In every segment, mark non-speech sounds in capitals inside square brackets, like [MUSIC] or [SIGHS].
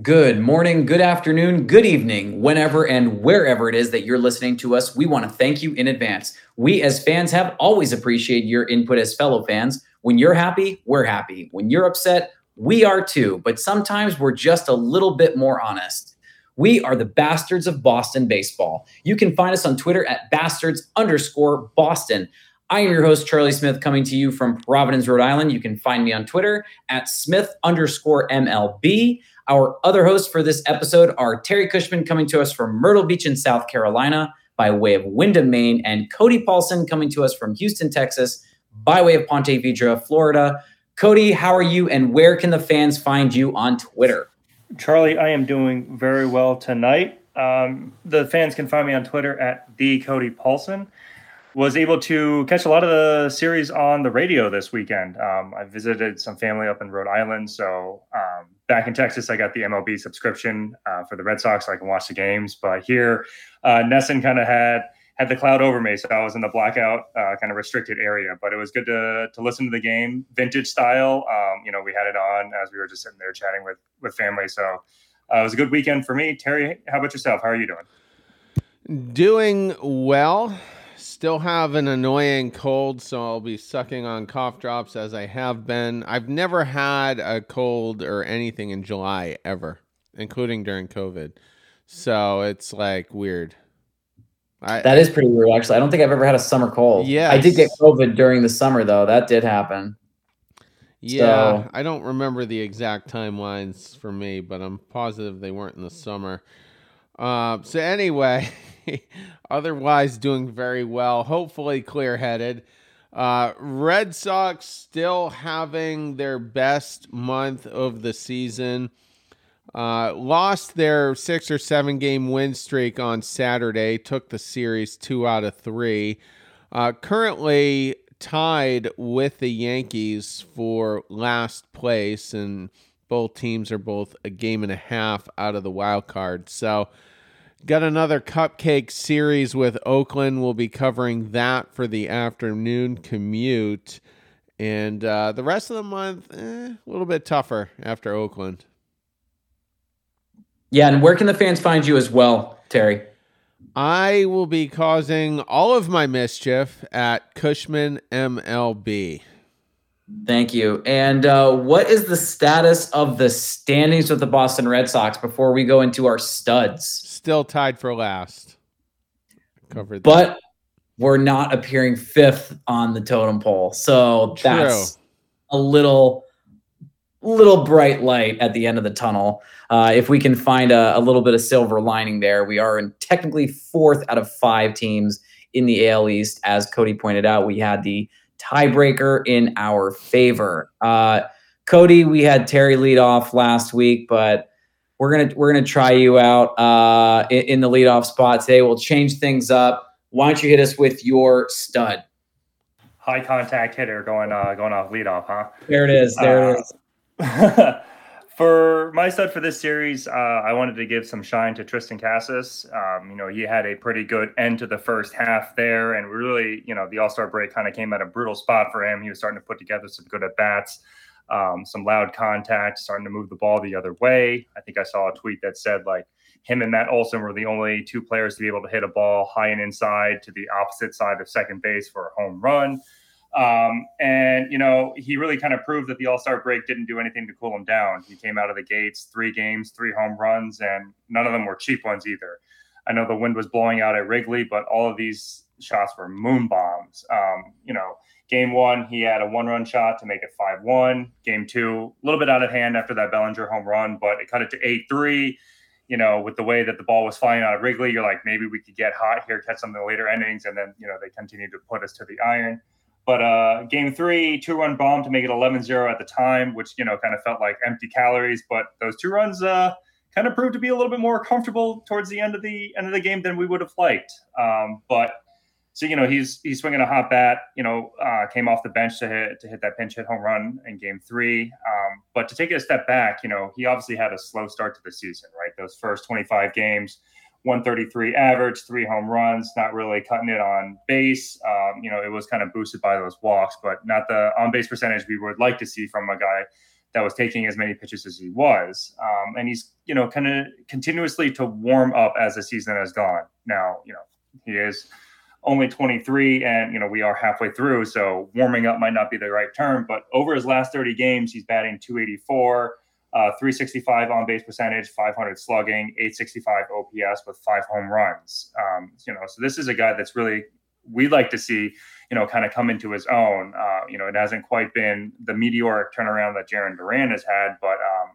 Good morning, good afternoon, good evening, whenever and wherever it is that you're listening to us. We want to thank you in advance. We, as fans, have always appreciated your input as fellow fans. When you're happy, we're happy. When you're upset, we are too. But sometimes we're just a little bit more honest. We are the bastards of Boston baseball. You can find us on Twitter at bastards underscore Boston. I am your host, Charlie Smith, coming to you from Providence, Rhode Island. You can find me on Twitter at Smith underscore MLB. Our other hosts for this episode are Terry Cushman coming to us from Myrtle Beach in South Carolina by way of Windham, Maine, and Cody Paulson coming to us from Houston, Texas by way of Ponte Vedra, Florida. Cody, how are you and where can the fans find you on Twitter? Charlie, I am doing very well tonight. Um, the fans can find me on Twitter at the Cody Paulson was able to catch a lot of the series on the radio this weekend. Um, I visited some family up in Rhode Island, so um, back in Texas, I got the MLB subscription uh, for the Red Sox, so I can watch the games. But here, uh, NESN kind of had had the cloud over me, so I was in the blackout uh, kind of restricted area. But it was good to to listen to the game, vintage style. Um, you know, we had it on as we were just sitting there chatting with with family. So uh, it was a good weekend for me. Terry, how about yourself? How are you doing? Doing well still have an annoying cold, so I'll be sucking on cough drops as I have been. I've never had a cold or anything in July ever, including during COVID. So it's like weird. I, that is pretty weird, actually. I don't think I've ever had a summer cold. Yeah, I did get COVID during the summer, though. That did happen. Yeah, so. I don't remember the exact timelines for me, but I'm positive they weren't in the summer. Uh, so anyway, [LAUGHS] otherwise doing very well. Hopefully clear headed. Uh, Red Sox still having their best month of the season. Uh, lost their six or seven game win streak on Saturday. Took the series two out of three. Uh, currently tied with the Yankees for last place, and both teams are both a game and a half out of the wild card. So Got another cupcake series with Oakland. We'll be covering that for the afternoon commute. And uh, the rest of the month, eh, a little bit tougher after Oakland. Yeah, and where can the fans find you as well, Terry? I will be causing all of my mischief at Cushman MLB. Thank you. And uh, what is the status of the standings with the Boston Red Sox before we go into our studs? Still tied for last. Covered, that. but we're not appearing fifth on the totem pole, so True. that's a little, little bright light at the end of the tunnel. Uh, if we can find a, a little bit of silver lining there, we are in technically fourth out of five teams in the AL East. As Cody pointed out, we had the tiebreaker in our favor. Uh, Cody, we had Terry lead off last week, but we're gonna we're gonna try you out uh, in, in, the leadoff spot today. We'll change things up. Why don't you hit us with your stud? High contact hitter going uh, going off leadoff, huh? There it is. There it uh, is. [LAUGHS] For my stud for this series, uh, I wanted to give some shine to Triston Casas. Um, you know, he had a pretty good end to the first half there, and really, you know, the All Star break kind of came at a brutal spot for him. He was starting to put together some good at bats, um, some loud contact, starting to move the ball the other way. I think I saw a tweet that said like him and Matt Olson were the only two players to be able to hit a ball high and inside to the opposite side of second base for a home run. Um, and, you know, he really kind of proved that the All Star break didn't do anything to cool him down. He came out of the gates, three games, three home runs, and none of them were cheap ones either. I know the wind was blowing out at Wrigley, but all of these shots were moon bombs. Um, you know, game one, he had a one run shot to make it 5 1. Game two, a little bit out of hand after that Bellinger home run, but it cut it to 8 3 you know, with the way that the ball was flying out of Wrigley, you're like, maybe we could get hot here, catch some of the later innings, and then, you know, they continued to put us to the iron. But uh, game three, two run bomb to make it 11 0 at the time, which, you know, kind of felt like empty calories. But those two runs uh, kind of proved to be a little bit more comfortable towards the end of the end of the game than we would have liked. Um, but so, you know, he's he's swinging a hot bat, you know, uh, came off the bench to hit to hit that pinch hit home run in game three. Um, but to take it a step back, you know, he obviously had a slow start to the season, right? Those first 25 games 133 average, three home runs, not really cutting it on base. Um, you know, it was kind of boosted by those walks, but not the on base percentage we would like to see from a guy that was taking as many pitches as he was. Um, and he's, you know, kind of continuously to warm up as the season has gone. Now, you know, he is only 23 and, you know, we are halfway through. So warming up might not be the right term, but over his last 30 games, he's batting 284, uh, 365 on base percentage, 500 slugging, 865 OPS with five home runs. Um, you know, so this is a guy that's really, we'd like to see you know, kind of come into his own. Uh, you know, it hasn't quite been the meteoric turnaround that Jarren Duran has had, but um,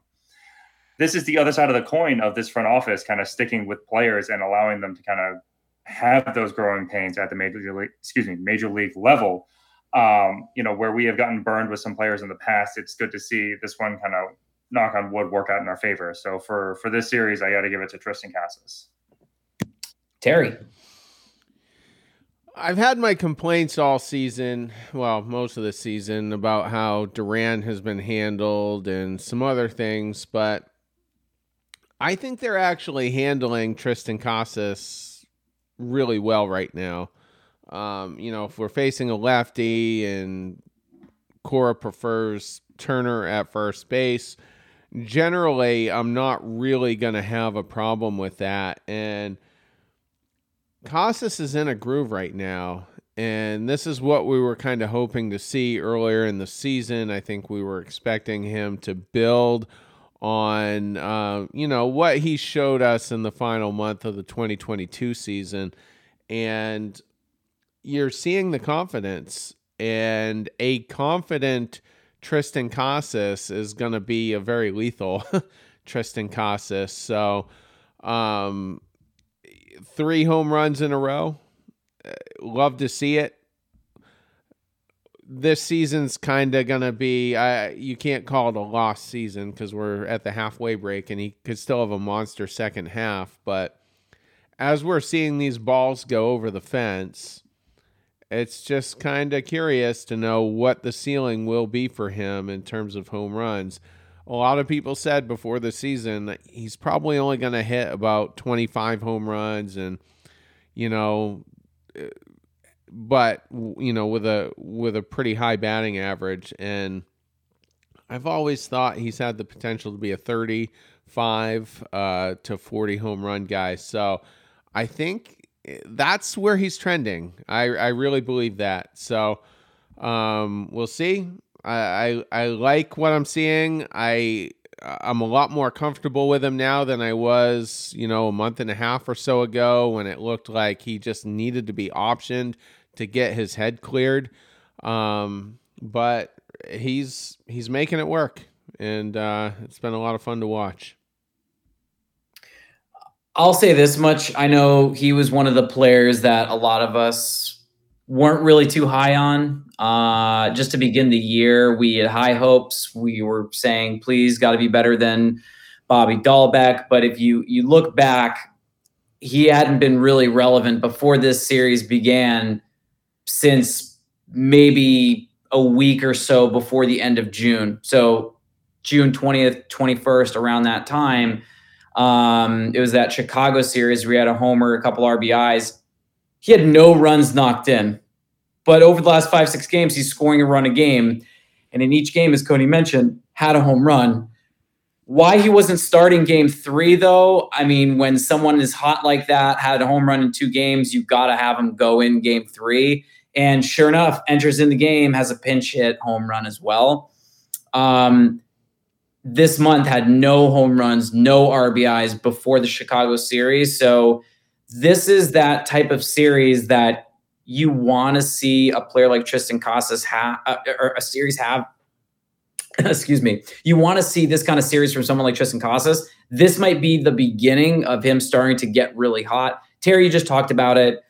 this is the other side of the coin of this front office kind of sticking with players and allowing them to kind of have those growing pains at the major league, excuse me, major league level. Um, you know, where we have gotten burned with some players in the past, it's good to see this one kind of knock on wood work out in our favor. So for for this series, I got to give it to Triston Casas. Terry. I've had my complaints all season, well, most of the season, about how Duran has been handled and some other things, but I think they're actually handling Triston Casas really well right now. Um, you know, if we're facing a lefty and Cora prefers Turner at first base, generally, I'm not really going to have a problem with that. And Casas is in a groove right now, and this is what we were kind of hoping to see earlier in the season. I think we were expecting him to build on, uh, you know, what he showed us in the final month of the 2022 season, and you're seeing the confidence, and a confident Triston Casas is going to be a very lethal [LAUGHS] Triston Casas. So, um, three home runs in a row. Uh, love to see it. This season's kind of gonna be. You can't call it a lost season because we're at the halfway break, and he could still have a monster second half. But as we're seeing these balls go over the fence, it's just kind of curious to know what the ceiling will be for him in terms of home runs a lot of people said before the season he's probably only going to hit about 25 home runs and you know but you know with a with a pretty high batting average and I've always thought he's had the potential to be a 35 uh, to 40 home run guy. So I think that's where he's trending. I, I really believe that. So um, we'll see. I, I, I like what I'm seeing. I I'm a lot more comfortable with him now than I was, you know, a month and a half or so ago when it looked like he just needed to be optioned to get his head cleared. Um, but he's he's making it work, and uh, it's been a lot of fun to watch. I'll say this much: I know he was one of the players that a lot of us weren't really too high on. Uh, just to begin the year, we had high hopes. We were saying, please, got to be better than Bobby Dalbec. But if you you look back, he hadn't been really relevant before this series began since maybe a week or so before the end of June. So June 20th, 21st, around that time. Um, it was that Chicago series where he had a homer, a couple RBIs he had no runs knocked in. But over the last five, six games, he's scoring a run a game. And in each game, as Cody mentioned, had a home run. Why he wasn't starting game three, though, I mean, when someone is hot like that, had a home run in two games, you've got to have him go in game three. And sure enough, enters in the game, has a pinch hit home run as well. Um, this month had no home runs, no RBIs before the Chicago series. So this is that type of series that you want to see a player like Triston Casas have, uh, or a series have. [COUGHS] Excuse me. You want to see this kind of series from someone like Triston Casas. This might be the beginning of him starting to get really hot. Terry, you just talked about it.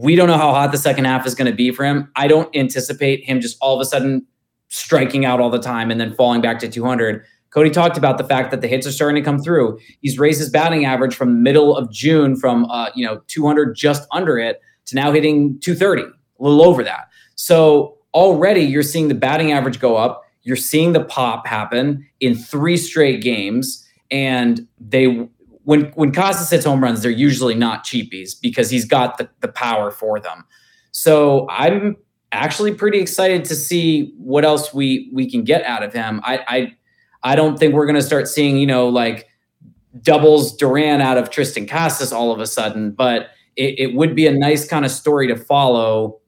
We don't know how hot the second half is going to be for him. I don't anticipate him just all of a sudden striking out all the time and then falling back to 200. Cody talked about the fact that the hits are starting to come through. He's raised his batting average from middle of June from uh, you know 200 just under it to now hitting 230, a little over that. So already you're seeing the batting average go up. You're seeing the pop happen in three straight games, and they when when Casas hits home runs, they're usually not cheapies because he's got the, the power for them. So I'm actually pretty excited to see what else we we can get out of him. I, I I don't think we're going to start seeing, you know, like doubles Duran out of Triston Casas all of a sudden, but it, it would be a nice kind of story to follow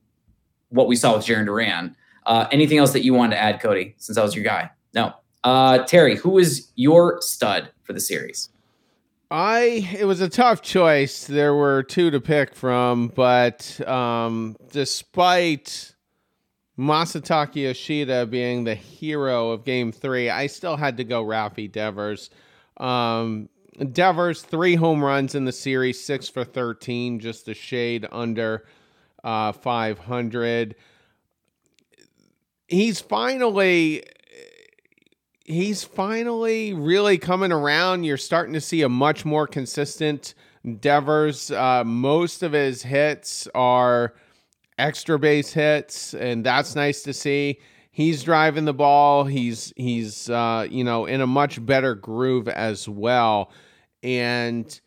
what we saw with Jarren Duran. Uh, anything else that you wanted to add, Cody, since I was your guy? No. Uh, Terry, who is your stud for the series? I it was a tough choice. There were two to pick from, but um, despite Masataka Yoshida being the hero of Game Three, I still had to go Rafi Devers. Um, Devers three home runs in the series, six for thirteen, just a shade under uh, five hundred. He's finally he's finally really coming around. You're starting to see a much more consistent Devers. Uh, most of his hits are extra base hits, and that's nice to see. He's driving the ball. He's he's uh, you know in a much better groove as well. And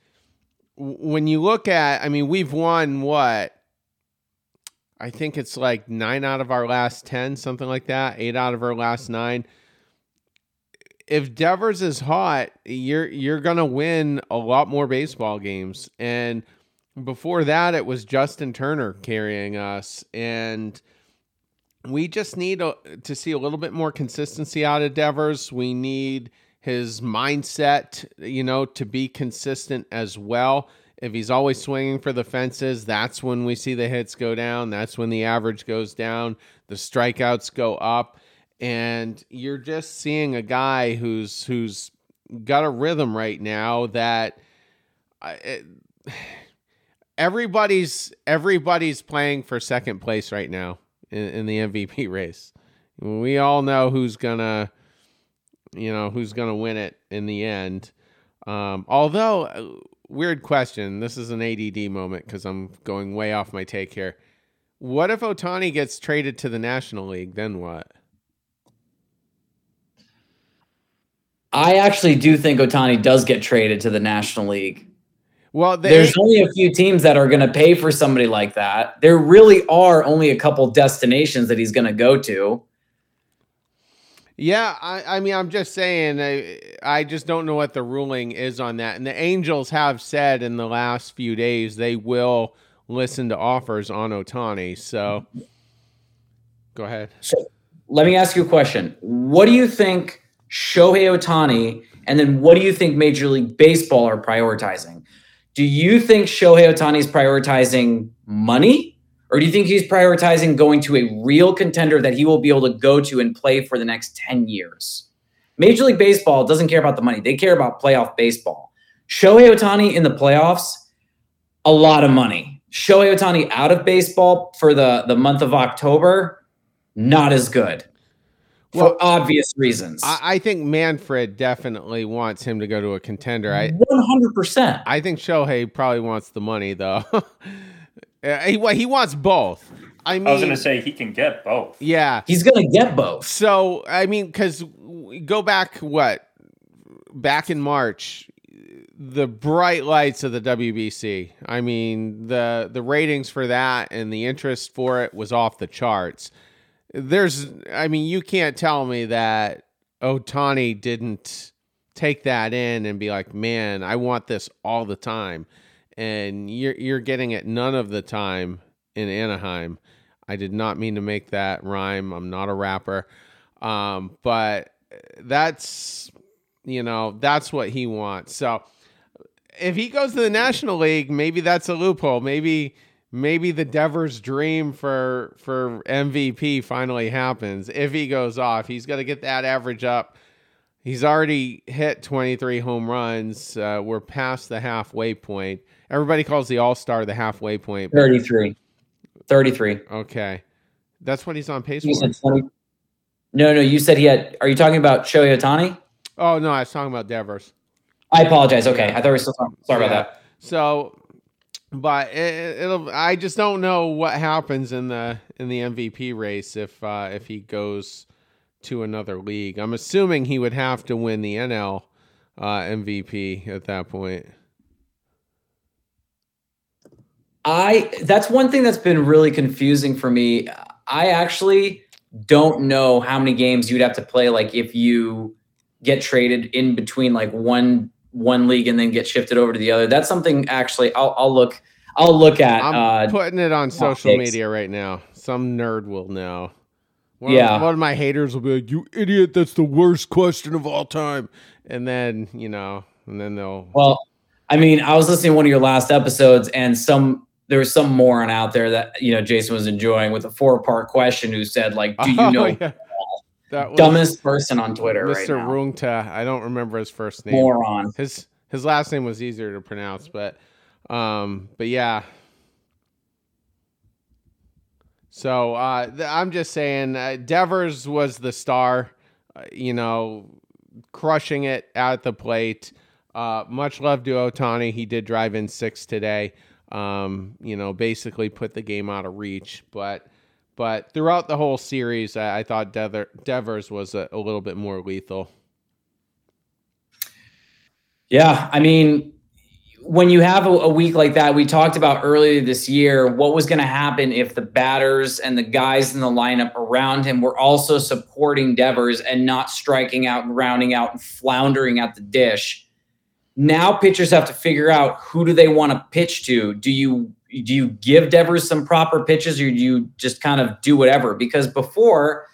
when you look at, I mean, we've won what I think it's like nine out of our last 10, something like that, eight out of our last nine if Devers is hot, you're you're gonna win a lot more baseball games. And before that, it was Justin Turner carrying us, and we just need a, to see a little bit more consistency out of Devers. We need his mindset, you know, to be consistent as well. If he's always swinging for the fences, that's when we see the hits go down. That's when the average goes down. The strikeouts go up and you're just seeing a guy who's who's got a rhythm right now that it, [SIGHS] everybody's everybody's playing for second place right now in, in, the MVP [LAUGHS] race. We all know who's gonna, you know, who's gonna win it in the end. Um, although, uh, weird question. This is an ADD moment because I'm going way off my take here. What if Ohtani gets traded to the National League? Then what? I actually do think Ohtani does get traded to the National League. Well, they, there's only a few teams that are going to pay for somebody like that. There really are only a couple destinations that he's going to go to. Yeah, I, I, mean, I'm just saying, I, I just don't know what the ruling is on that. And the Angels have said in the last few days they will listen to offers on Ohtani. So go ahead. So let me ask you a question. What do you think Shohei Ohtani, and then what do you think Major League Baseball are prioritizing? Do you think Shohei Ohtani is prioritizing money, or do you think he's prioritizing going to a real contender that he will be able to go to and play for the next 10 years? Major League Baseball doesn't care about the money, they care about playoff baseball. Shohei Ohtani in the playoffs, a lot of money. Shohei Ohtani out of baseball for the, the month of October, not as good for obvious reasons. I, I, think Manfred definitely wants him to go to a contender. I 100%. I think Shohei probably wants the money though. [LAUGHS] Uh, he he wants both. I mean, I was going to say he can get both. Yeah, he's going to get both. So I mean, because go back what back in March, the bright lights of the WBC. I mean, the the ratings for that and the interest for it was off the charts there's I mean, you can't tell me that Ohtani didn't take that in and be like, "Man, I want this all the time." And you're you're getting it none of the time in Anaheim. I did not mean to make that rhyme. I'm not a rapper. Um, but that's you know, that's what he wants. So if he goes to the National League, maybe that's a loophole. Maybe maybe the Devers dream for for MVP finally happens. If he goes off, he's got to get that average up. He's already hit 23 home runs. Uh, we're past the halfway point. Everybody calls the All Star the halfway point. 33. 33. Okay. That's what he's on pace you for. Said 20. No, no, you said he had. Are you talking about Shohei Ohtani? Oh, no, I was talking about Devers. I apologize. Okay. I thought we were still talking. Sorry yeah. about that. So but it, will I just don't know what happens in the in the MVP race if uh, if he goes to another league. I'm assuming he would have to win the NL uh, MVP at that point. I that's one thing that's been really confusing for me. I actually don't know how many games you'd have to play like if you get traded in between like one one league and then get shifted over to the other. That's something actually I'll, I'll look I'll look at. I'm uh, putting it on social media right now. Some nerd will know. One yeah, of, one of my haters will be like, "You idiot! That's the worst question of all time." And then you know, and then they'll. Well, I mean, I was listening to one of your last episodes, and some there was some moron out there that you know Jason was enjoying with a four part question who said like, "Do you [LAUGHS] oh, know?" Yeah. That dumbest person on Twitter, Mr. Right Rungta. I don't remember his first name. Moron. His his last name was easier to pronounce, but um, but yeah. So uh, th- I'm just saying, uh, Devers was the star. Uh, you know, crushing it at the plate. Uh, much love to Ohtani. He did drive in six today. Um, you know, basically put the game out of reach. But but throughout the whole series, I, I thought Dever, Devers was a, a little bit more lethal. Yeah, I mean, when you have a, a, week like that, we talked about earlier this year what was going to happen if the batters and the guys in the lineup around him were also supporting Devers and not striking out, and rounding out, and floundering at the dish. Now pitchers have to figure out who do they want to pitch to. Do you do you give Devers some proper pitches or do you just kind of do whatever? Because before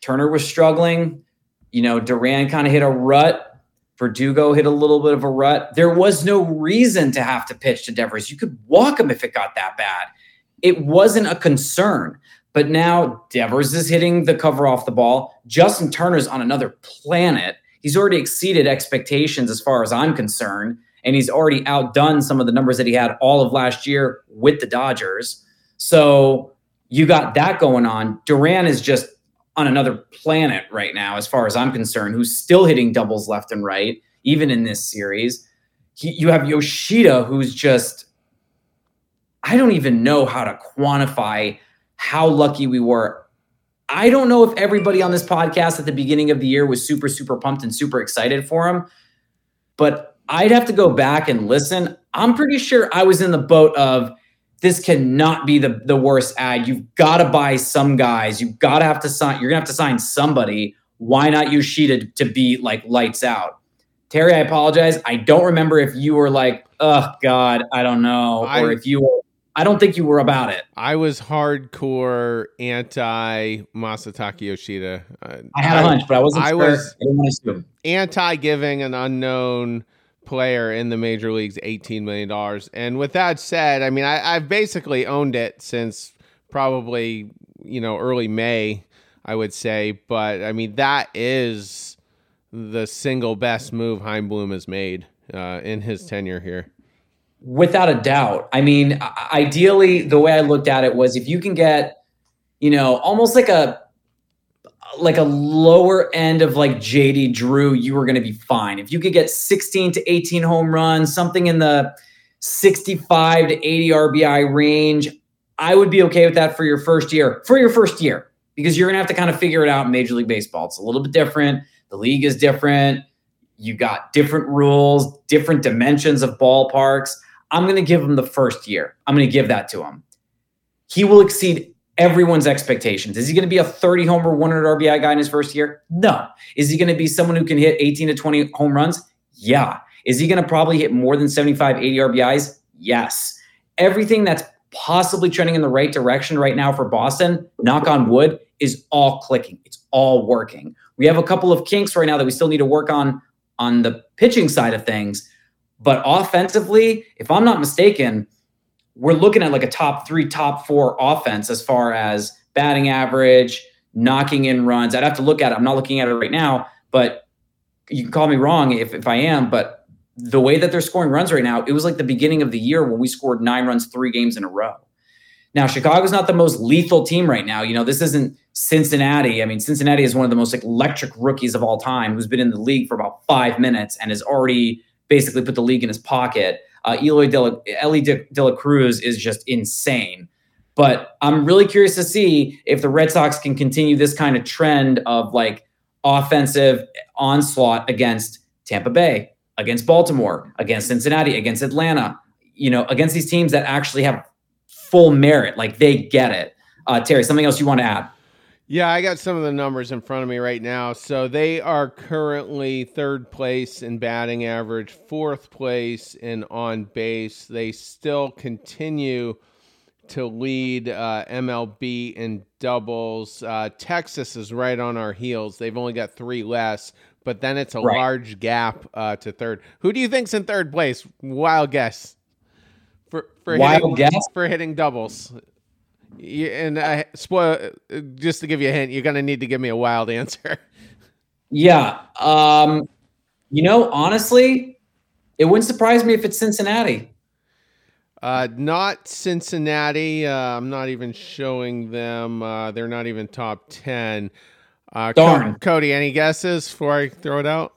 Turner was struggling, you know, Duran kind of hit a rut. Verdugo hit a little bit of a rut. There was no reason to have to pitch to Devers. You could walk him if it got that bad. It wasn't a concern. But now Devers is hitting the cover off the ball. Justin Turner's on another planet. He's already exceeded expectations as far as I'm concerned and he's already outdone some of the numbers that he had all of last year with the Dodgers. So you got that going on. Duran is just on another planet right now, as far as I'm concerned, who's still hitting doubles left and right, even in this series. He, you have Yoshida, who's just, I don't even know how to quantify how lucky we were. I don't know if everybody on this podcast at the beginning of the year was super, super pumped and super excited for him, but I'd have to go back and listen. I'm pretty sure I was in the boat of this cannot be the, the worst ad. You've got to buy some guys. You've got to have to sign. You're gonna have to sign somebody. Why not use Sheeta to be like lights out? Terry, I apologize. I don't remember if you were like, oh God, I don't know, I, or if you were. I don't think you were about it. I was hardcore anti Masataka Yoshida. Uh, I had a hunch, but I wasn't. I sure. was anti giving an unknown player in the major leagues $18 million. And with that said, I mean, I, I've basically owned it since probably, you know, early May, I would say. But I mean, that is the single best move Chaim Bloom has made uh, in his tenure here. Without a doubt. I mean, ideally, the way I looked at it was if you can get, you know, almost like a like a lower end of like JD Drew, you were going to be fine. If you could get 16 to 18 home runs, something in the 65 to 80 RBI range, I would be okay with that for your first year. For your first year, because you're going to have to kind of figure it out in Major League Baseball. It's a little bit different. The league is different. You got different rules, different dimensions of ballparks. I'm going to give him the first year. I'm going to give that to him. He will exceed everyone's expectations. Is he going to be a 30 homer, 100 RBI guy in his first year? No. Is he going to be someone who can hit 18 to 20 home runs? Yeah. Is he going to probably hit more than 75, 80 RBIs? Yes. Everything that's possibly trending in the right direction right now for Boston, knock on wood, is all clicking. It's all working. We have a couple of kinks right now that we still need to work on on the pitching side of things. But offensively, if I'm not mistaken, we're looking at like a top three, top four offense as far as batting average, knocking in runs. I'd have to look at it. I'm not looking at it right now, but you can call me wrong if, if I am. But the way that they're scoring runs right now, it was like the beginning of the year when we scored nine runs three games in a row. Now, Chicago's not the most lethal team right now. You know, this isn't Cincinnati. I mean, Cincinnati is one of the most electric rookies of all time who's been in the league for about five minutes and has already basically put the league in his pocket. Uh, Eloy De La, Elly De, De La Cruz is just insane. But I'm really curious to see if the Red Sox can continue this kind of trend of like offensive onslaught against Tampa Bay, against Baltimore, against Cincinnati, against Atlanta, you know, against these teams that actually have full merit, like they get it. Uh, Terry, something else you want to add? Yeah, I got some of the numbers in front of me right now. So they are currently third place in batting average, fourth place in on base. They still continue to lead uh, MLB in doubles. Uh, Texas is right on our heels. They've only got three less, but then it's a right. large gap uh, to third. Who do you think's in third place? Wild guess. For for Wild hitting, guess for hitting doubles. Yeah, and I spoil just to give you a hint, you're gonna need to give me a wild answer. Yeah. Um, you know, honestly, it wouldn't surprise me if it's Cincinnati. Uh, not Cincinnati. Uh, I'm not even showing them. Uh, they're not even top ten. Uh, Darn. Cody, any guesses before I throw it out?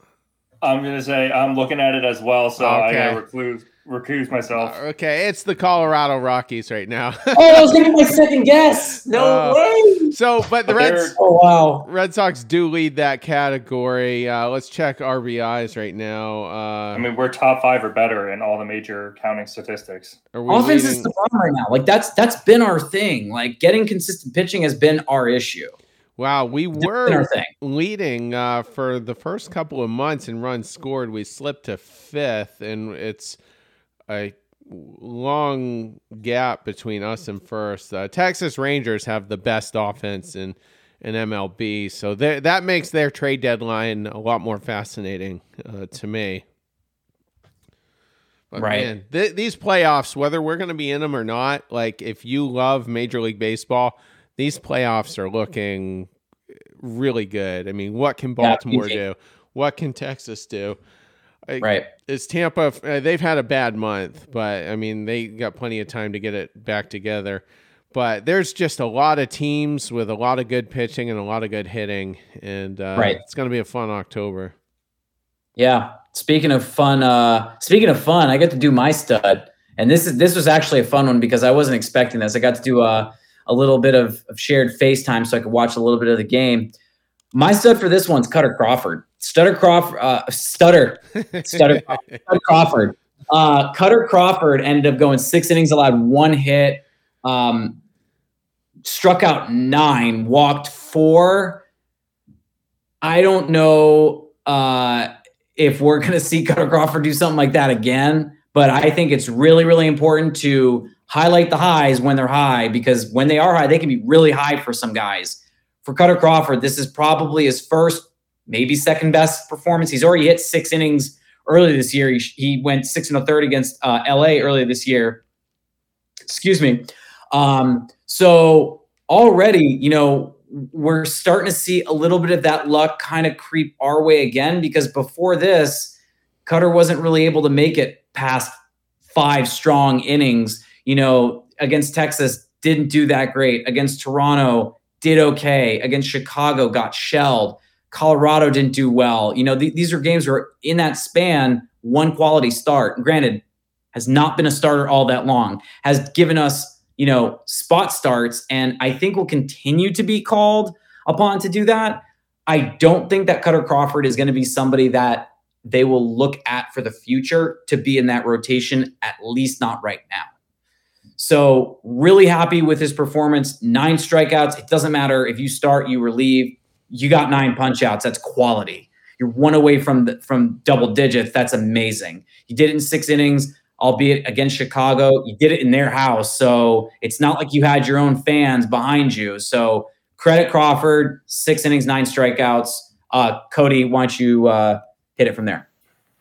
I'm gonna say I'm looking at it as well, so okay. I gotta recluse recuse myself. Uh, okay, it's the Colorado Rockies right now. [LAUGHS] oh, I was gonna be my second guess. No uh, way. So, but the Reds. Oh wow. Red Sox do lead that category. Uh, let's check RBIs right now. Uh, I mean, we're top five or better in all the major counting statistics. Offense leading? is the problem right now. Like that's that's been our thing. Like getting consistent pitching has been our issue. Wow, we were leading uh, for the first couple of months in runs scored. We slipped to fifth, and it's a long gap between us and first. Uh, Texas Rangers have the best offense in in MLB, so that makes their trade deadline a lot more fascinating uh, to me. But right. Man, th- these playoffs, whether we're going to be in them or not, like if you love Major League Baseball, these playoffs are looking really good. I mean, what can Baltimore do? What can Texas do? Right. Is Tampa? Uh, they've had a bad month, but I mean, they got plenty of time to get it back together. But there's just a lot of teams with a lot of good pitching and a lot of good hitting, and uh, right. it's going to be a fun October. Yeah. Speaking of fun, uh, speaking of fun, I get to do my stud, and this is this was actually a fun one because I wasn't expecting this. I got to do a a little bit of, of shared FaceTime so I could watch a little bit of the game. My stud for this one's Kutter Crawford. Stutter Crawford, uh, Stutter, Stutter, [LAUGHS] Stutter Crawford. Uh, Kutter Crawford ended up going six innings, allowed one hit, um, struck out nine, walked four. I don't know uh, if we're going to see Kutter Crawford do something like that again, but I think it's really, really important to highlight the highs when they're high because when they are high, they can be really high for some guys. For Kutter Crawford, this is probably his first maybe second best performance. He's already hit six innings earlier this year. He, he went six and a third against uh, LA earlier this year. Excuse me. Um, so already, you know, we're starting to see a little bit of that luck kind of creep our way again because before this, Kutter wasn't really able to make it past five strong innings. You know, against Texas, didn't do that great. Against Toronto, did okay. Against Chicago, got shelled. Colorado didn't do well. You know, th- these are games where in that span, one quality start, granted, has not been a starter all that long, has given us, you know, spot starts, and I think will continue to be called upon to do that. I don't think that Kutter Crawford is going to be somebody that they will look at for the future to be in that rotation, at least not right now. So, really happy with his performance. Nine strikeouts. It doesn't matter if you start, you relieve you got nine punch outs. That's quality. You're one away from the, from double digits. That's amazing. You did it in six innings, albeit against Chicago. You did it in their house, so it's not like you had your own fans behind you. So credit Crawford, six innings, nine strikeouts. Uh, Cody, why don't you uh, hit it from there?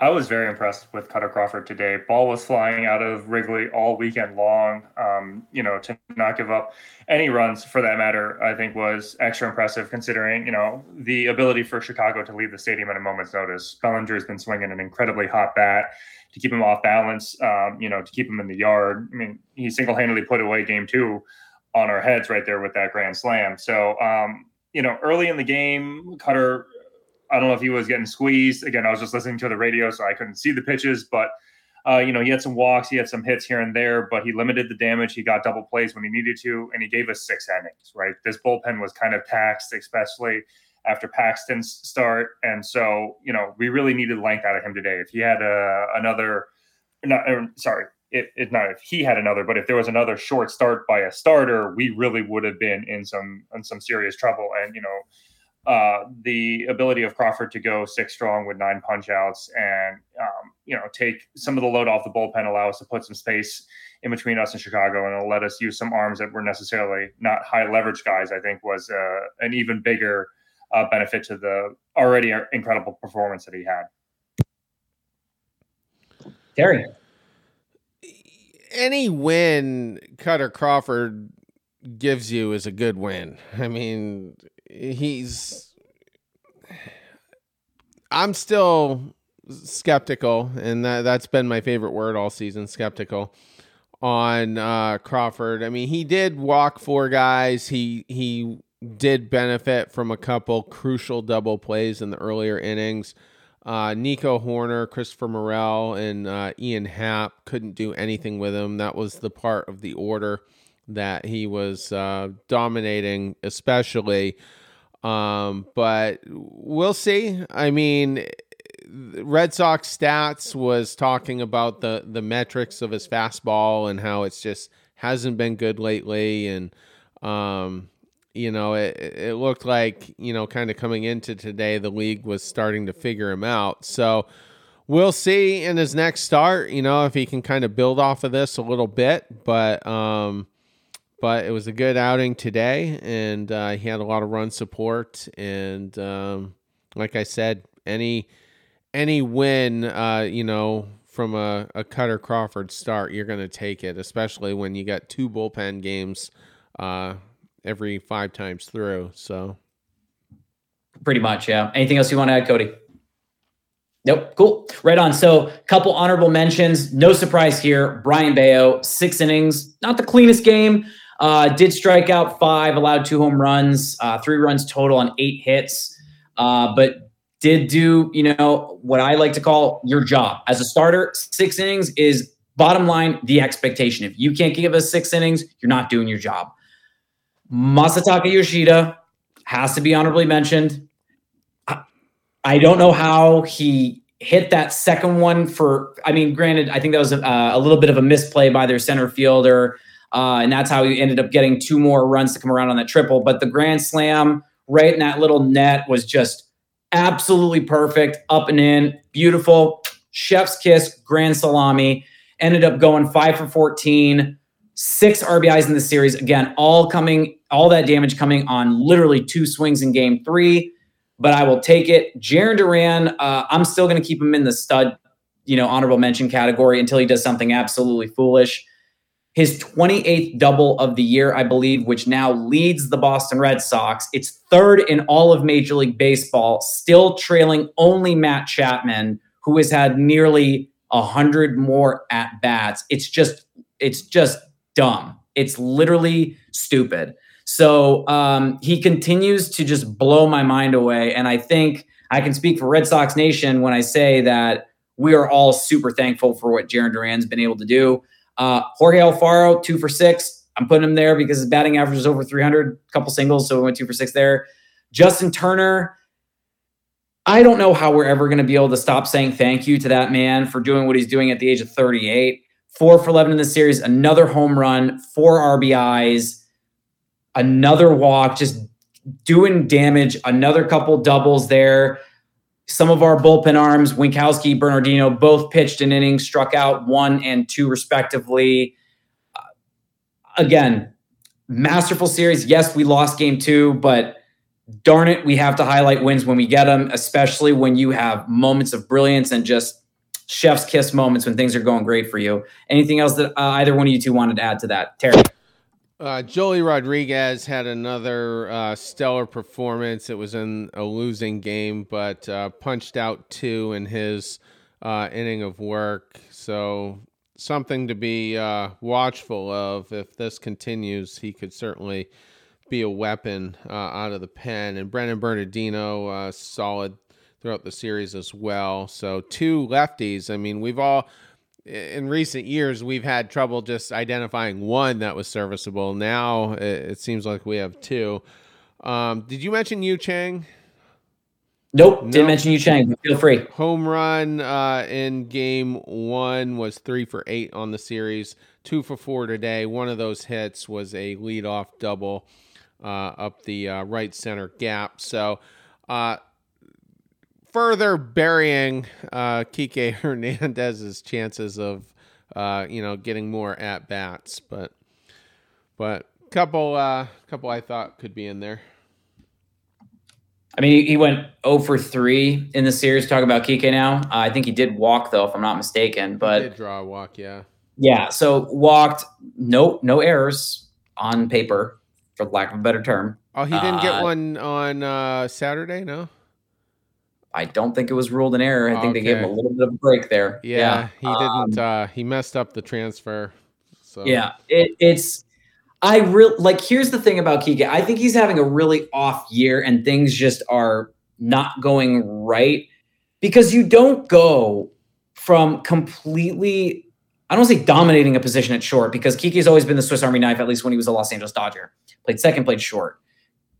I was very impressed with Kutter Crawford today. Ball was flying out of Wrigley all weekend long. Um, you know, to not give up any runs for that matter, I think was extra impressive considering, you know, the ability for Chicago to leave the stadium at a moment's notice. Bellinger has been swinging an incredibly hot bat to keep him off balance, um, you know, to keep him in the yard. I mean, he single handedly put away game two on our heads right there with that grand slam. So, um, you know, early in the game, Kutter I don't know if he was getting squeezed. Again, I was just listening to the radio, so I couldn't see the pitches. But uh, you know, he had some walks, he had some hits here and there, but he limited the damage. He got double plays when he needed to, and he gave us six innings. Right, this bullpen was kind of taxed, especially after Paxton's start, and so you know we really needed length out of him today. If he had uh, another, not sorry, if, if not if he had another, but if there was another short start by a starter, we really would have been in some in some serious trouble. And you know, uh, the ability of Crawford to go six strong with nine punch outs and um, you know take some of the load off the bullpen, allow us to put some space in between us and Chicago, and it'll let us use some arms that were necessarily not high leverage guys. I think was uh, an even bigger uh, benefit to the already incredible performance that he had. Terry any win Kutter Crawford gives you is a good win. I mean, he's. I'm still skeptical, and that, that's been my favorite word all season skeptical on uh, Crawford. I mean, he did walk four guys. He he did benefit from a couple crucial double plays in the earlier innings. Uh, Nico Hoerner, Christopher Morel, and uh, Ian Happ couldn't do anything with him. That was the part of the order that he was uh, dominating, especially. Um, but we'll see. I mean, Red Sox stats was talking about the the metrics of his fastball and how it's just hasn't been good lately, and um, you know, it, it looked like, you know, kind of coming into today, the league was starting to figure him out. So we'll see in his next start, you know, if he can kind of build off of this a little bit. But, um, but it was a good outing today, and uh, he had a lot of run support. And um, like I said, any any win, uh, you know, from a, a Kutter Crawford start, you're going to take it, especially when you got two bullpen games uh, every five times through. So pretty much, yeah. Anything else you want to add, Cody? Nope. Cool. Right on. So, couple honorable mentions. No surprise here. Brayan Bello, six innings, not the cleanest game. Uh, did strike out five, allowed two home runs, uh, three runs total on eight hits. Uh, but did do, you know, what I like to call your job as a starter. Six innings is bottom line the expectation. If you can't give us six innings, you're not doing your job. Masataka Yoshida has to be honorably mentioned. I, don't know how he hit that second one for. I mean, granted, I think that was a, a little bit of a misplay by their center fielder, uh, and that's how he ended up getting two more runs to come around on that triple. But the grand slam right in that little net was just absolutely perfect, up and in, beautiful. Chef's kiss, grand salami. Ended up going five for 14 six RBIs in the series. Again, all coming, all that damage coming on literally two swings in game three. But I will take it. Jarren Duran, uh, I'm still going to keep him in the stud, you know, honorable mention category until he does something absolutely foolish. His 28th double of the year, I believe, which now leads the Boston Red Sox. It's third in all of Major League Baseball, still trailing only Matt Chapman, who has had nearly a hundred more at bats. It's just, it's just dumb. It's literally stupid. So um, he continues to just blow my mind away. And I think I can speak for Red Sox Nation when I say that we are all super thankful for what Jarren Duran's been able to do. Uh, Jorge Alfaro, two for six. I'm putting him there because his batting average is over 300, a couple singles, so we went two for six there. Justin Turner, I don't know how we're ever going to be able to stop saying thank you to that man for doing what he's doing at the age of 38 four for 11 in the series, another home run, four RBIs, another walk, just doing damage, another couple doubles there. Some of our bullpen arms, Winckowski, Bernardino, both pitched an inning, struck out one and two respectively. Again, masterful series. Yes, we lost game two, but darn it, we have to highlight wins when we get them, especially when you have moments of brilliance and just chef's kiss moments when things are going great for you. Anything else that uh, either one of you two wanted to add to that? Terry. Uh, Joely Rodriguez had another uh, stellar performance. It was in a losing game, but uh, punched out two in his uh, inning of work. So something to be uh, watchful of. If this continues, he could certainly be a weapon uh, out of the pen. And Brennan Bernardino, solid throughout the series as well. So two lefties. I mean, we've all in recent years we've had trouble just identifying one that was serviceable. Now it, it seems like we have two. Um, did you mention Yu Chang? Nope, didn't mention Yu Chang. Feel free. Home run uh, in game one was three for eight on the series, two for four today. One of those hits was a leadoff double uh, up the uh, right center gap. So, uh, further burying uh, Kike [LAUGHS] Hernandez's chances of uh, you know getting more at bats, but but couple couple I thought could be in there. I mean, he went 0 for 3 in the series. Talking about Kike now. Uh, I think he did walk, though, if I'm not mistaken. But he did draw a walk, yeah. Yeah. So walked, no, no errors on paper, for lack of a better term. Oh, he didn't uh, get one on uh, Saturday, no? I don't think it was ruled an error. I okay. think they gave him a little bit of a break there. Yeah, yeah. he didn't. Um, uh, he messed up the transfer. So yeah, it, it's I really like. Here's the thing about Kike. I think he's having a really off year, and things just are not going right because you don't go from completely. I don't say dominating a position at short because Kike's always been the Swiss Army knife. At least when he was a Los Angeles Dodger, played second, played short,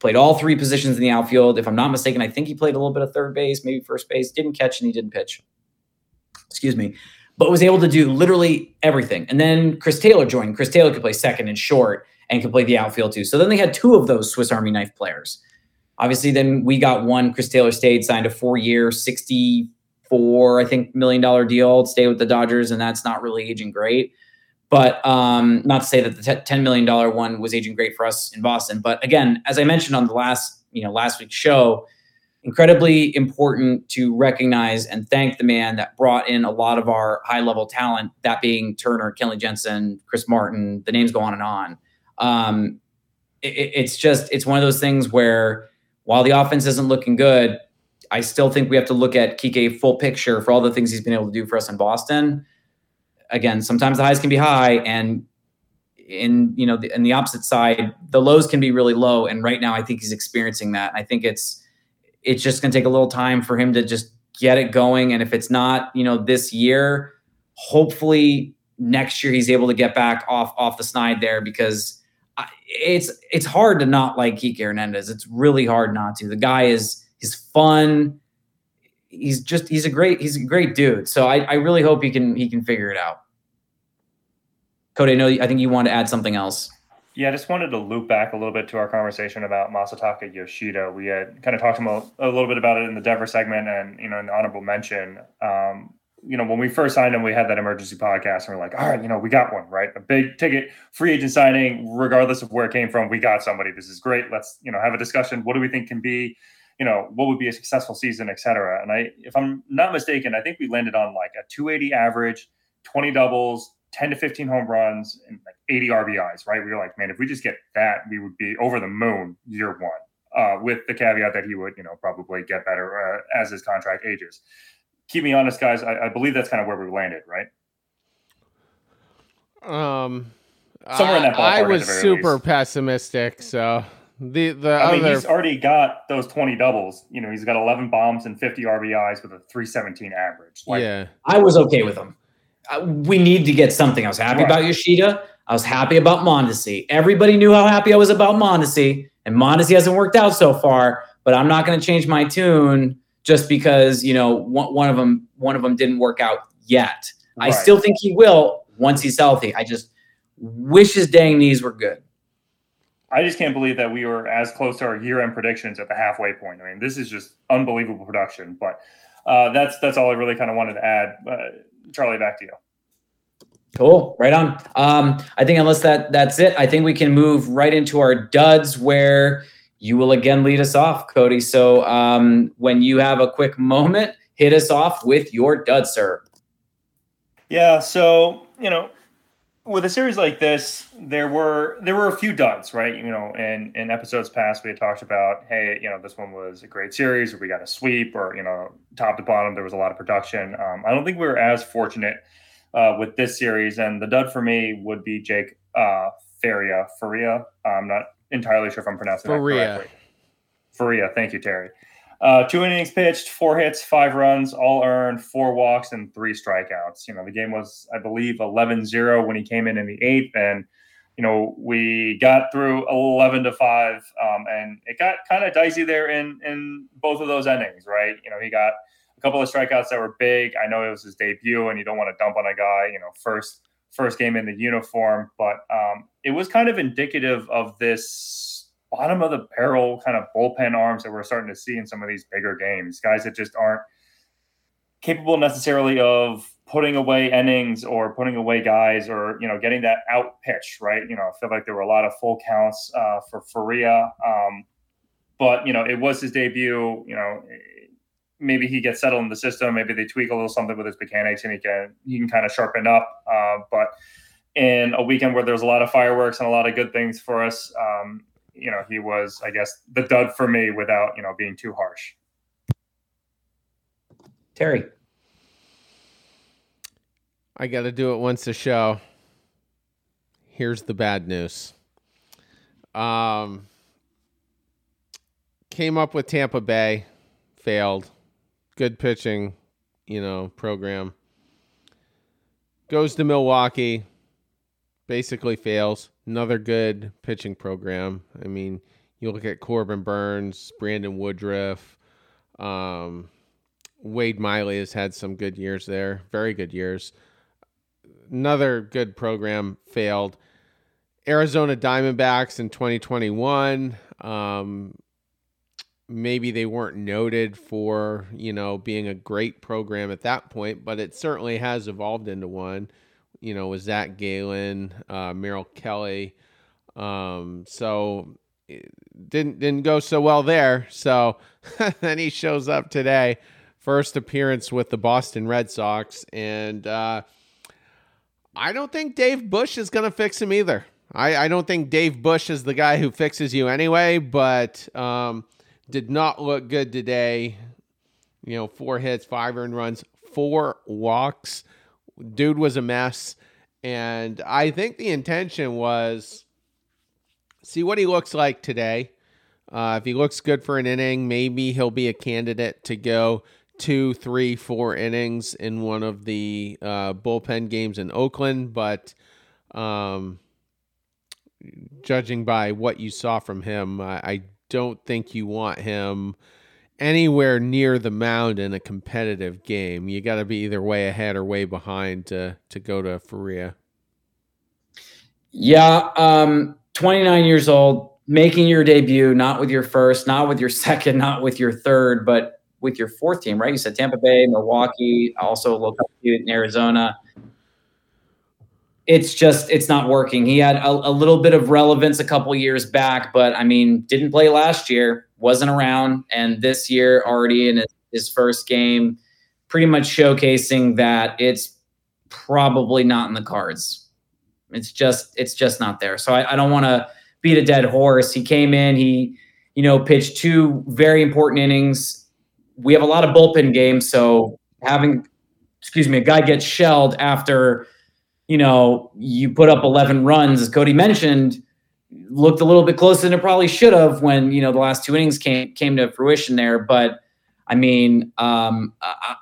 played all three positions in the outfield. If I'm not mistaken, I think he played a little bit of third base, maybe first base. Didn't catch and he didn't pitch. Excuse me but was able to do literally everything. And then Chris Taylor joined. Chris Taylor could play second and short and could play the outfield too. So then they had two of those Swiss Army knife players. Obviously, then we got one. Chris Taylor stayed, signed a four-year, sixty-four, I think, million dollar deal. Stay with the Dodgers, and that's not really aging great. But um, not to say that the ten million dollar one was aging great for us in Boston. But again, as I mentioned on the last, you know, last week's show, incredibly important to recognize and thank the man that brought in a lot of our high level talent, that being Turner, Kenley Jansen, Chris Martin, the names go on and on. Um, it, it's just, it's one of those things where while the offense isn't looking good, I still think we have to look at Kike full picture for all the things he's been able to do for us in Boston. Again, sometimes the highs can be high and in you know the, in the opposite side the lows can be really low and right now i think he's experiencing that i think it's it's just going to take a little time for him to just get it going. And if it's not, you know, this year, hopefully next year he's able to get back off off the snide there because it's it's hard to not like Kike Hernandez. It's really hard not to. The guy is he's fun. He's just he's a great he's a great dude. So I, I really hope he can he can figure it out. Cody, I know I think you want to add something else. Yeah, I just wanted to loop back a little bit to our conversation about Masataka Yoshida. We had kind of talked a, a little bit about it in the Devers segment and, you know, an honorable mention. Um, you know, when we first signed him, we had that emergency podcast and we're like, all right, you know, we got one, right? A big ticket free agent signing, regardless of where it came from. We got somebody. This is great. Let's, you know, have a discussion. What do we think can be, you know, what would be a successful season, et cetera. And I, if I'm not mistaken, I think we landed on like a 280 average, 20 doubles, 10 to 15 home runs and like 80 RBIs, right? We were like, man, if we just get that, we would be over the moon year one. Uh, with the caveat that he would, you know, probably get better uh, as his contract ages. Keep me honest, guys. I, I, believe that's kind of where we landed, right? Um, somewhere in that ballpark. I was super least. pessimistic, so the the I other... mean, he's already got those 20 doubles. You know, he's got 11 bombs and 50 RBIs with a 317 average. Like, yeah, I was okay with him we need to get something. I was happy right. about Yoshida. I was happy about Mondesi. Everybody knew how happy I was about Mondesi, and Mondesi hasn't worked out so far. But I'm not going to change my tune just because you know one, one, of them one of them didn't work out yet. Right. I still think he will once he's healthy. I just wish his dang knees were good. I just can't believe that we were as close to our year-end predictions at the halfway point. I mean, this is just unbelievable production. But uh, that's that's all I really kind of wanted to add. Uh, Charlie, back to you. Cool. Right on. Um, I think unless that that's it, I think we can move right into our duds where you will again lead us off, Cody. So um, when you have a quick moment, hit us off with your dud, sir. Yeah. So you know, with a series like this, there were there were a few duds, right? You know, in in episodes past, we had talked about, hey, you know, this one was a great series, or we got a sweep, or you know, top to bottom, there was a lot of production. Um, I don't think we were as fortunate uh, with this series, and the dud for me would be Jake uh, Faria. Faria. I'm not entirely sure if I'm pronouncing Faria. that correctly. Faria. Thank you, Terry. Uh, two innings pitched, four hits, five runs, all earned, four walks, and three strikeouts. You know, the game was, I believe, 11 0 when he came in in the eighth. And, you know, we got through 11 to 5, um, and it got kind of dicey there in, in both of those endings, right? You know, he got a couple of strikeouts that were big. I know it was his debut, and you don't want to dump on a guy, you know, first first game in the uniform, but um, it was kind of indicative of this bottom of the barrel kind of bullpen arms that we're starting to see in some of these bigger games. Guys that just aren't capable necessarily of putting away innings or putting away guys or you know getting that out pitch right? You know i feel like there were a lot of full counts uh, for Faria um, but you know it was his debut you know maybe he gets settled in the system. Maybe they tweak a little something with his mechanics and he can he can kind of sharpen up uh, but in a weekend where there's a lot of fireworks and a lot of good things for us um, you know he was i guess the dud for me without you know being too harsh terry I got to do it once a show. Here's the bad news. Um, came up with Tampa Bay, failed. Good pitching, you know, program. Goes to Milwaukee, basically fails. Another good pitching program. I mean, you look at Corbin Burnes, Brandon Woodruff, um, Wade Miley has had some good years there, very good years another good program failed. Arizona Diamondbacks in 2021. Um, maybe they weren't noted for you know being a great program at that point, but it certainly has evolved into one. You know, with Zac Gallen, uh, Merrill Kelly. Um, so didn't didn't go so well there. So [LAUGHS] then he shows up today, first appearance with the Boston Red Sox, and uh, I don't think Dave Bush is going to fix him either. I, I don't think Dave Bush is the guy who fixes you anyway, but um, did not look good today. You know, four hits, five earned runs, four walks. Dude was a mess. And I think the intention was see what he looks like today. Uh, if he looks good for an inning, maybe he'll be a candidate to go two, three, four innings in one of the uh, bullpen games in Oakland, but um, judging by what you saw from him, I, I, don't think you want him anywhere near the mound in a competitive game. You got to be either way ahead or way behind to to go to Faria. Yeah, um, 29 years old, making your debut, not with your first, not with your [LAUGHS] second, not with your third, but with your fourth team, right? You said Tampa Bay, Milwaukee, also little in Arizona. It's just it's not working. He had a, a little bit of relevance a couple years back, but I mean, didn't play last year, wasn't around, and this year already in his, first game, pretty much showcasing that it's probably not in the cards. It's just it's just not there. So I, I don't want to beat a dead horse. He came in, he you know pitched two very important innings we have a lot of bullpen games, so having excuse me, a guy gets shelled after you know you put up 11 runs, as Cody mentioned, looked a little bit closer than it probably should have when you know the last two innings came came to fruition there. But I mean, um, uh,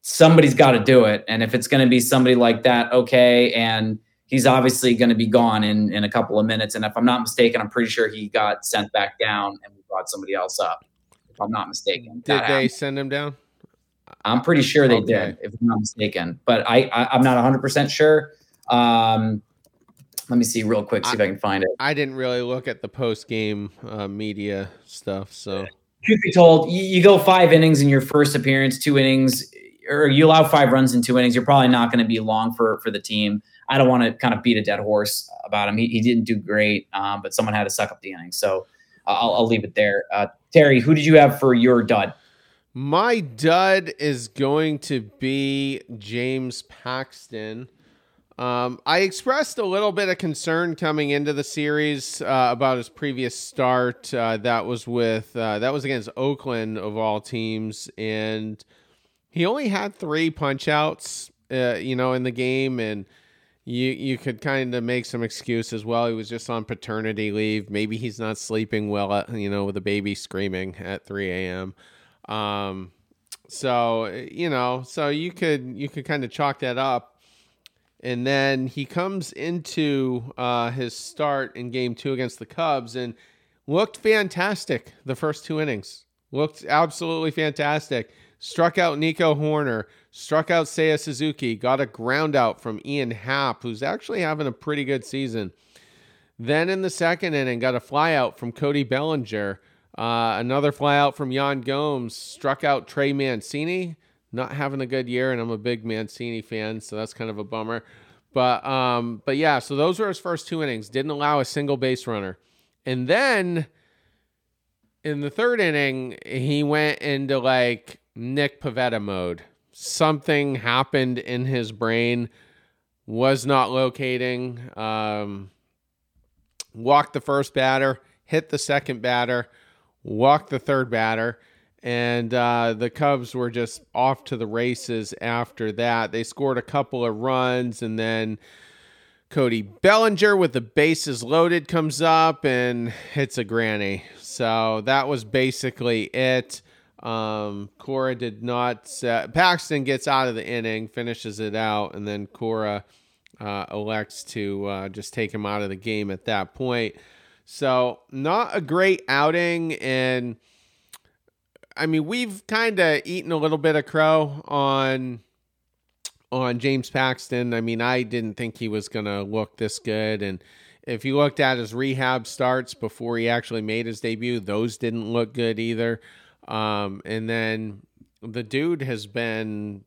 somebody's got to do it, and if it's going to be somebody like that, okay, and he's obviously going to be gone in in a couple of minutes. And if I'm not mistaken, I'm pretty sure he got sent back down and we brought somebody else up if I'm not mistaken. Did that they happened. send him down? I'm pretty sure they okay. did, if I'm not mistaken. But I, I am not 100 percent sure. Um, let me see real quick, see I, if I can find it. I didn't really look at the post game uh, media stuff, so. Truth be told, you, you go five innings in your first appearance, two innings, or you allow five runs in two innings. You're probably not going to be long for for the team. I don't want to kind of beat a dead horse about him. He, he didn't do great, um, but someone had to suck up the innings. So I'll, I'll leave it there. Uh, Terry, who did you have for your dud? My dud is going to be James Paxton. Um, I expressed a little bit of concern coming into the series uh, about his previous start. Uh, that was with uh, that was against Oakland of all teams, and he only had three punch outs, uh, you know, in the game, and you you could kind of make some excuses. Well, he was just on paternity leave. Maybe he's not sleeping well, at, you know, with a baby screaming at 3 a.m. Um, so you know, so you could you could kind of chalk that up. And then he comes into uh, his start in game two against the Cubs and looked fantastic the first two innings. Looked absolutely fantastic. Struck out Nico Hoerner, struck out Seiya Suzuki, got a ground out from Ian Happ, who's actually having a pretty good season. Then in the second inning, got a flyout from Cody Bellinger, uh, another flyout from Yan Gomes, struck out Trey Mancini, not having a good year, and I'm a big Mancini fan, so that's kind of a bummer. But um, but yeah, so those were his first two innings. Didn't allow a single base runner, and then in the third inning, he went into like Nick Pivetta mode. Something happened in his brain, was not locating. Um, walked the first batter, hit the second batter, walked the third batter, and uh, the Cubs were just off to the races after that. They scored a couple of runs, and then Cody Bellinger with the bases loaded comes up and hits a granny. So that was basically it. Um, Cora did not. Set, Paxton gets out of the inning, finishes it out, and then Cora uh, elects to uh, just take him out of the game at that point. So not a great outing, and I mean we've kind of eaten a little bit of crow on on James Paxton. I mean I didn't think he was gonna look this good, and if you looked at his rehab starts before he actually made his debut, those didn't look good either. Um, and then the dude has been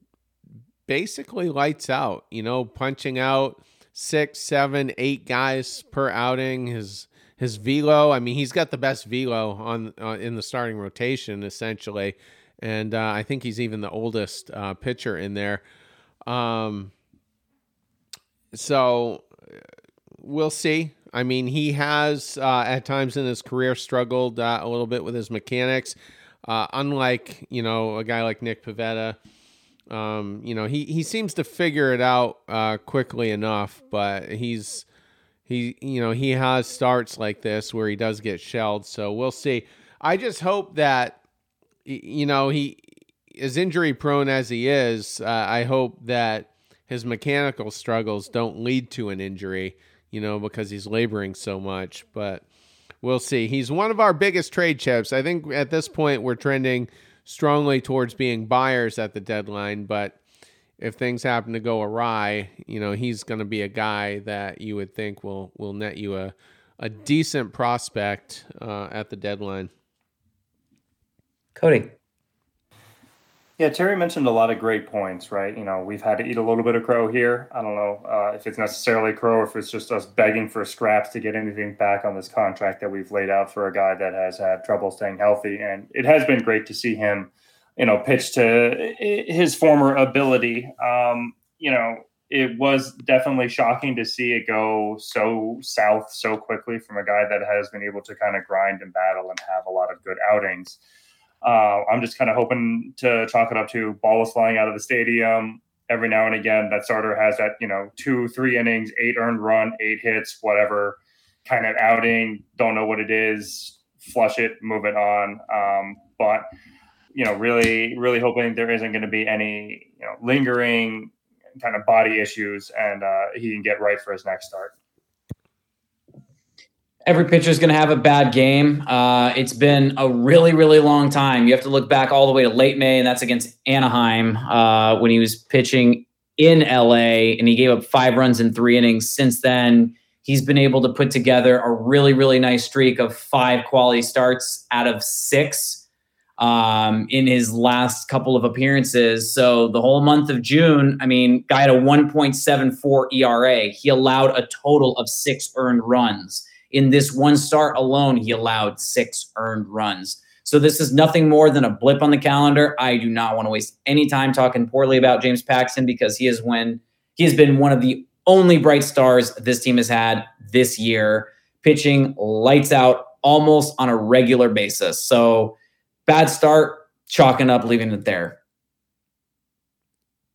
basically lights out, you know, punching out six, seven, eight guys per outing. His his velo, I mean, he's got the best velo on uh, in the starting rotation essentially, and uh, I think he's even the oldest uh, pitcher in there. Um, so we'll see. I mean, he has uh, at times in his career struggled uh, a little bit with his mechanics. Uh, unlike you know a guy like Nick Pivetta, um, you know he he seems to figure it out quickly enough, but he's he you know he has starts like this where he does get shelled. So we'll see. I just hope that you know he as injury prone as he is, uh, I hope that his mechanical struggles don't lead to an injury. You know because he's laboring so much, but we'll see. He's one of our biggest trade chips. I think at this point we're trending strongly towards being buyers at the deadline, but if things happen to go awry, you know, he's going to be a guy that you would think will will net you a a decent prospect uh, at the deadline. Cody. Yeah, Terry mentioned a lot of great points, right? You know, we've had to eat a little bit of crow here. I don't know uh, if it's necessarily crow or if it's just us begging for scraps to get anything back on this contract that we've laid out for a guy that has had trouble staying healthy. And it has been great to see him, you know, pitch to his former ability. Um, you know, it was definitely shocking to see it go so south so quickly from a guy that has been able to kind of grind and battle and have a lot of good outings. Uh, I'm just kind of hoping to chalk it up to ball is flying out of the stadium every now and again. That starter has that you know two, three innings, eight earned run, eight hits, whatever kind of outing. Don't know what it is. Flush it, move it on. Um, but you know, really, really hoping there isn't going to be any you know lingering kind of body issues, and uh, he can get right for his next start every pitcher is going to have a bad game. Uh, it's been a really, really long time. You have to look back all the way to late May, and that's against Anaheim uh, when he was pitching in LA, and he gave up five runs in three innings. Since then, he's been able to put together a really, really nice streak of five quality starts out of six um, in his last couple of appearances. So the whole month of June, I mean, guy had a 1.74 ERA. He allowed a total of six earned runs in this one start alone, he allowed six earned runs. So this is nothing more than a blip on the calendar. I do not want to waste any time talking poorly about James Paxton because he is when he has been one of the only bright stars this team has had this year, pitching lights out almost on a regular basis. So bad start, chalking up, leaving it there.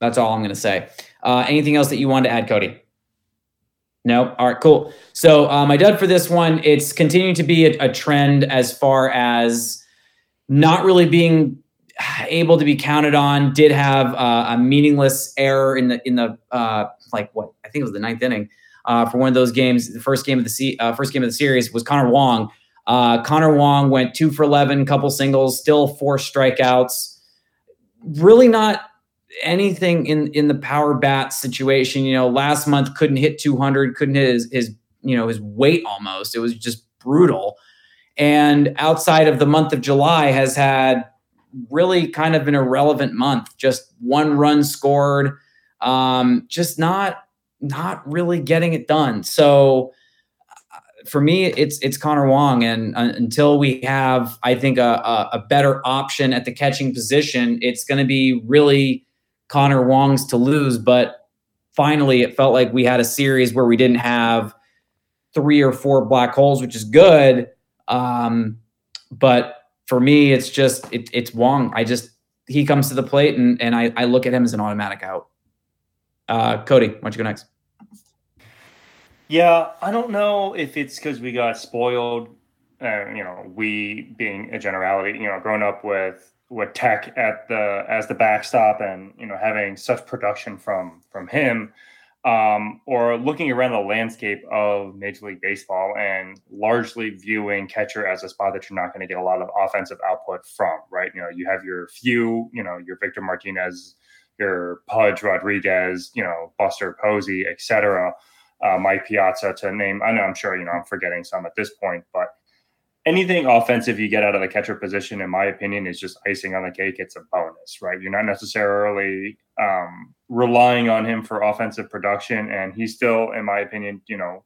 That's all I'm going to say. Uh, anything else that you wanted to add, Cody? No. All right. Cool. So uh, my dud for this one, it's continuing to be a, a, trend as far as not really being able to be counted on. Did have uh, a meaningless error in the in the uh, like what I think it was the ninth inning uh, for one of those games. The first game of the se- uh, first game of the series was Connor Wong. Uh, Connor Wong went two for eleven, couple singles, still four strikeouts. Really not anything in in the power bat situation. You know, last month couldn't hit 200, couldn't hit his, his you know his weight almost. It was just brutal. And outside of the month of July, has had really kind of an irrelevant month. Just one run scored. Um, just not not really getting it done. So for me, it's it's Connor Wong, and uh, until we have, I think, a, a, a better option at the catching position, it's going to be really Connor Wong's to lose. But finally, it felt like we had a series where we didn't have three or four black holes, which is good. Um, but for me, it's just it, it's Wong. I just he comes to the plate and and I, I look at him as an automatic out. Uh, Cody, why don't you go next? Yeah, I don't know if it's because we got spoiled. Uh, you know, we being a generality, you know, growing up with with Tek at the as the backstop, and you know, having such production from from him, um, or looking around the landscape of Major League Baseball and largely viewing catcher as a spot that you're not going to get a lot of offensive output from, right? You know, you have your few, you know, your Victor Martinez, your Pudge Rodriguez, you know, Buster Posey, etc uh, Mike Piazza to name. I know I'm sure you know I'm forgetting some at this point, but anything offensive you get out of the catcher position, in my opinion, is just icing on the cake. It's a bonus, right? You're not necessarily um, relying on him for offensive production, and he's still, in my opinion, you know,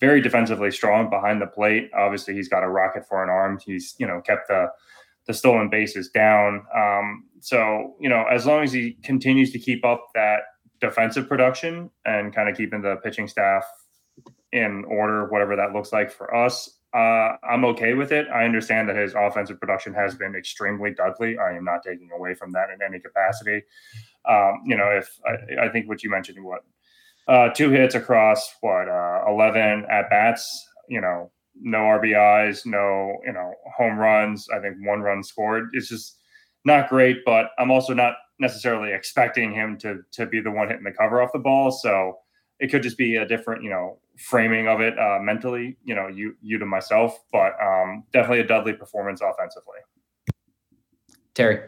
very defensively strong behind the plate. Obviously, he's got a rocket for an arm. He's you know kept the the stolen bases down. Um, so you know, as long as he continues to keep up that defensive production and kind of keeping the pitching staff in order, whatever that looks like for us. Uh, I'm okay with it. I understand that his offensive production has been extremely Dudley. I am not taking away from that in any capacity. Um, you know, if I, I, think what you mentioned, what uh, two hits across what uh, 11 at bats, you know, no RBIs, no you know home runs. I think one run scored. It's just not great. But I'm also not necessarily expecting him to to be the one hitting the cover off the ball. So it could just be a different, you know, framing of it uh, mentally. You know, you you to myself, but um, definitely a Dudley performance offensively. Terry.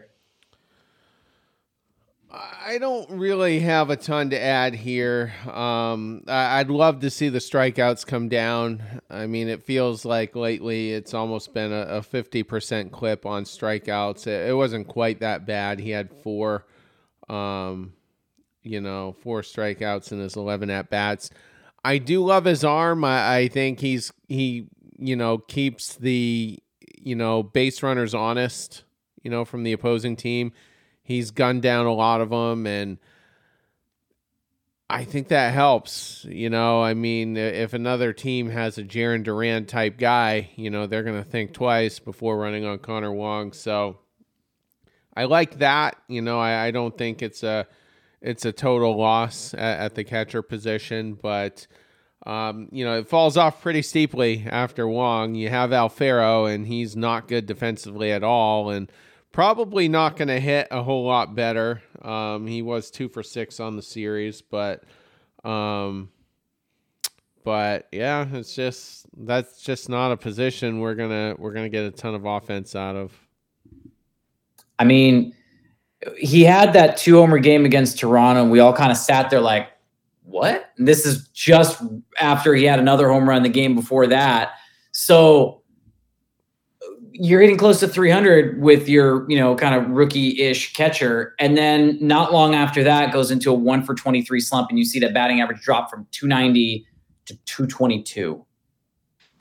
I don't really have a ton to add here. Um, I'd love to see the strikeouts come down. I mean, it feels like lately it's almost been a, 50% clip on strikeouts. It, it, wasn't quite that bad. He had four, um, you know, four strikeouts in his 11 at bats. I do love his arm. I, I think he's, he, you know, keeps the, you know, base runners honest, you know, from the opposing team He's gunned down a lot of them, and I think that helps. You know, I mean, if another team has a Jarren Duran type guy, you know, they're going to think twice before running on Connor Wong. So I like that. You know, I, I don't think it's a it's a total loss at, at the catcher position, but. Um, you know, it falls off pretty steeply after Wong. You have Alfaro, and he's not good defensively at all. And Probably not going to hit a whole lot better. Um, he was two for six on the series, but, um, but yeah, it's just that's just not a position we're gonna we're gonna get a ton of offense out of. I mean, he had that two homer game against Toronto, and we all kind of sat there like, "What?" And this is just after he had another home run the game before that. So you're getting close to 300 with your, you know, kind of rookie-ish catcher, and then not long after that goes into a one for 23 slump, and you see that batting average drop from 290 to 222.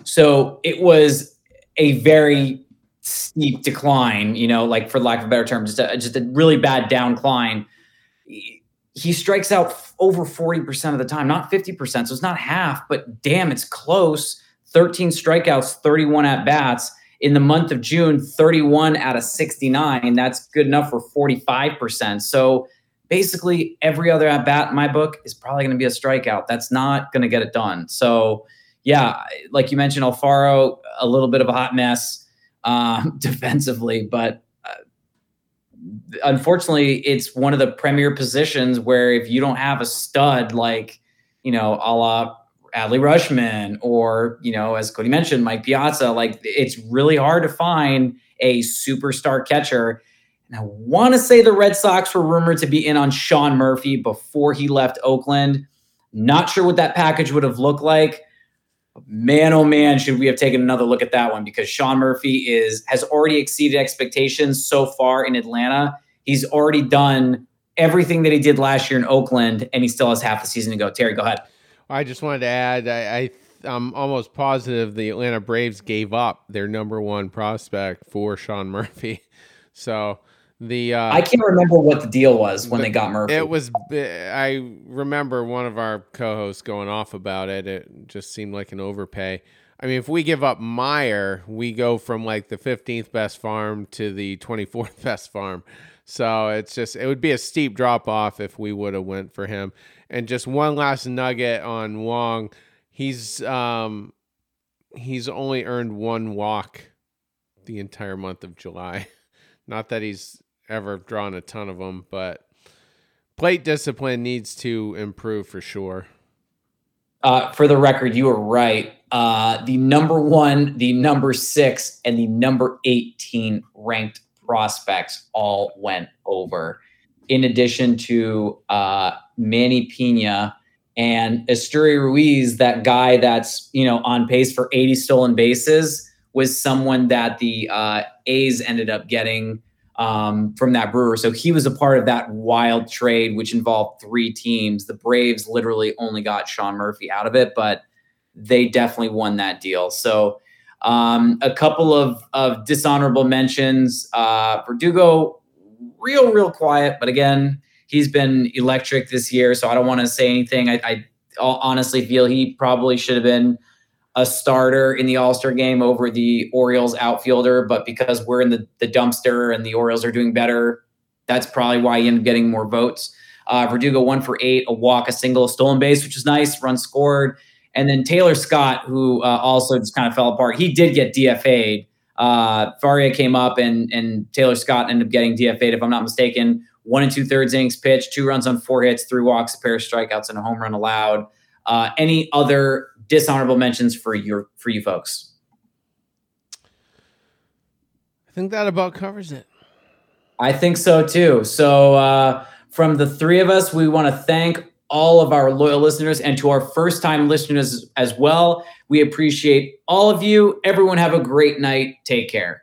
So it was a very steep decline, you know, like for lack of a better term, just a, just a really bad downcline. He strikes out over 40% of the time, not 50%. So it's not half, but damn, it's close. 13 strikeouts, 31 at bats in the month of June, 31 out of 69. That's good enough for 45%. So basically, every other at bat in my book is probably going to be a strikeout. That's not going to get it done. So, yeah, like you mentioned, Alfaro, a little bit of a hot mess uh, [LAUGHS] defensively, but uh, unfortunately, it's one of the premier positions where if you don't have a stud like, you know, a la Adley Rutschman or, you know, as Cody mentioned, Mike Piazza, like it's really hard to find a superstar catcher. And I want to say the Red Sox were rumored to be in on Sean Murphy before he left Oakland. Not sure what that package would have looked like. Man, oh man, should we have taken another look at that one because Sean Murphy is has already exceeded expectations so far in Atlanta. He's already done everything that he did last year in Oakland, and he still has half the season to go. Terry, go ahead. I just wanted to add, I, I I'm almost positive the Atlanta Braves gave up their number one prospect for Sean Murphy. [LAUGHS] So the uh, I can't remember what the deal was when they got Murphy. It was I remember one of our co-hosts going off about it. It just seemed like an overpay. I mean, if we give up Mayer, we go from like the 15th best farm to the 24th [LAUGHS] best farm. So it's just it would be a steep drop off if we would have went for him. And just one last nugget on Wong, he's um he's only earned one walk the entire month of July. [LAUGHS] Not that he's ever drawn a ton of them, but plate discipline needs to improve for sure. Uh, for the record, you were right. Uh, the number one, the number six, and the number 18 ranked prospects all went over. In addition to uh, Manny Piña and Esteury Ruiz, that guy that's you know on pace for 80 stolen bases was someone that the uh, A's ended up getting um, from that brewer. So he was a part of that wild trade, which involved three teams. The Braves literally only got Sean Murphy out of it, but they definitely won that deal. So um, a couple of, of dishonorable mentions. Uh, Verdugo, real, real quiet, but again, he's been electric this year. So I don't want to say anything. I, I honestly feel he probably should have been a starter in the All Star game over the Orioles outfielder, but because we're in the, the dumpster and the Orioles are doing better, that's probably why he ended up getting more votes. Uh, Verdugo one for eight, a walk, a single, a stolen base, which is nice, run scored. And then Taylor Scott, who uh, also just kind of fell apart, he did get DFA'd. Uh, Faria came up and and Taylor Scott ended up getting DFA'd, if I'm not mistaken. One and two thirds innings pitch, two runs on four hits, three walks, a pair of strikeouts, and a home run allowed. Uh, any other dishonorable mentions for your for you folks? I think that about covers it. I think so too. So uh, from the three of us, we want to thank all of our loyal listeners and to our first time listeners as well. We appreciate all of you. Everyone have a great night. Take care.